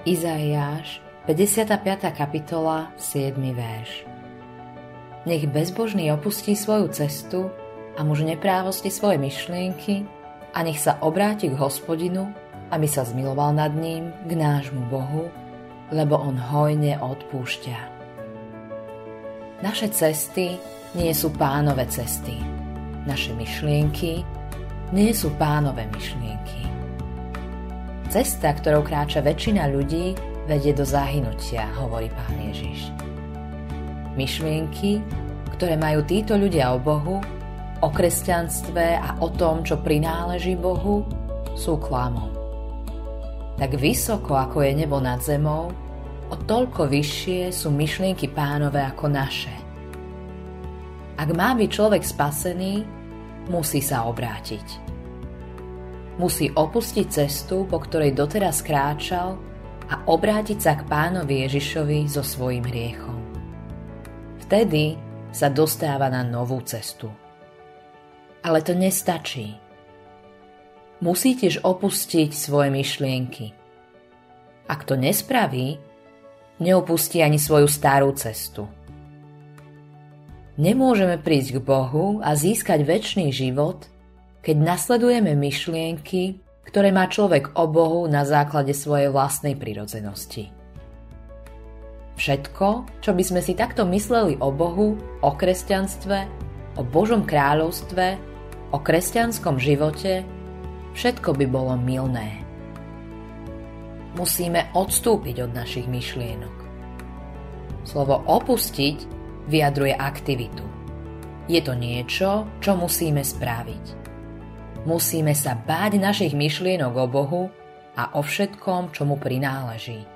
Izaiáš, 55. kapitola, 7. verš. Nech bezbožný opustí svoju cestu a muž neprávosti svoje myšlienky a nech sa obráti k hospodinu, aby sa zmiloval nad ním, k nášmu Bohu, lebo on hojne odpúšťa. Naše cesty nie sú pánové cesty. Naše myšlienky nie sú pánové myšlienky. Cesta, ktorou kráča väčšina ľudí, vedie do zahynutia, hovorí pán Ježiš. Myšlienky, ktoré majú títo ľudia o Bohu, o kresťanstve a o tom, čo prináleží Bohu, sú klamom. Tak vysoko, ako je nebo nad zemou, o toľko vyššie sú myšlienky pánové ako naše. Ak má byť človek spasený, musí sa obrátiť musí opustiť cestu, po ktorej doteraz kráčal a obrátiť sa k pánovi Ježišovi so svojim hriechom. Vtedy sa dostáva na novú cestu. Ale to nestačí. Musí tiež opustiť svoje myšlienky. Ak to nespraví, neopustí ani svoju starú cestu. Nemôžeme prísť k Bohu a získať väčší život, keď nasledujeme myšlienky, ktoré má človek o Bohu na základe svojej vlastnej prirodzenosti. Všetko, čo by sme si takto mysleli o Bohu, o kresťanstve, o Božom kráľovstve, o kresťanskom živote, všetko by bolo milné. Musíme odstúpiť od našich myšlienok. Slovo opustiť vyjadruje aktivitu. Je to niečo, čo musíme spraviť. Musíme sa báť našich myšlienok o Bohu a o všetkom, čo mu prináleží.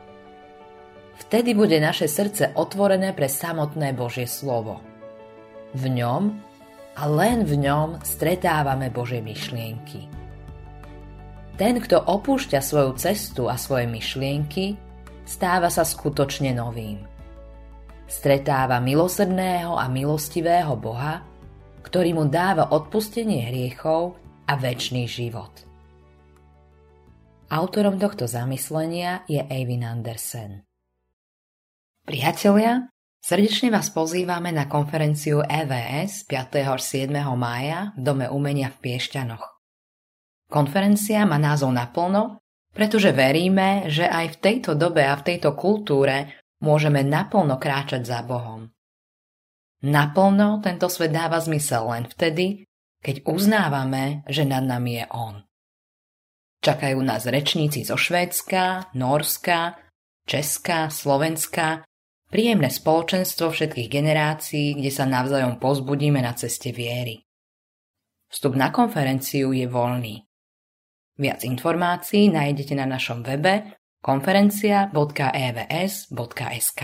Vtedy bude naše srdce otvorené pre samotné Božie slovo. V ňom a len v ňom stretávame Božie myšlienky. Ten, kto opúšťa svoju cestu a svoje myšlienky, stáva sa skutočne novým. Stretáva milosrdného a milostivého Boha, ktorý mu dáva odpustenie hriechov a väčší život. Autorom tohto zamyslenia je Eivin Andersen. Priatelia, srdečne vás pozývame na konferenciu EVS 5. až 7. mája v Dome umenia v Piešťanoch. Konferencia má názov naplno, pretože veríme, že aj v tejto dobe a v tejto kultúre môžeme naplno kráčať za Bohom. Naplno tento svet dáva zmysel len vtedy, keď uznávame, že nad nami je On. Čakajú nás rečníci zo Švédska, Norska, Česka, Slovenska, príjemné spoločenstvo všetkých generácií, kde sa navzájom pozbudíme na ceste viery. Vstup na konferenciu je voľný. Viac informácií nájdete na našom webe konferencia.evs.sk.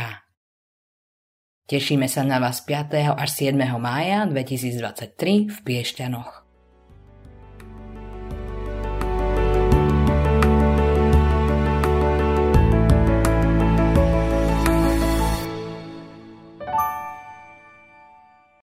Tešíme sa na vás 5. až 7. mája 2023 v Piešťanoch.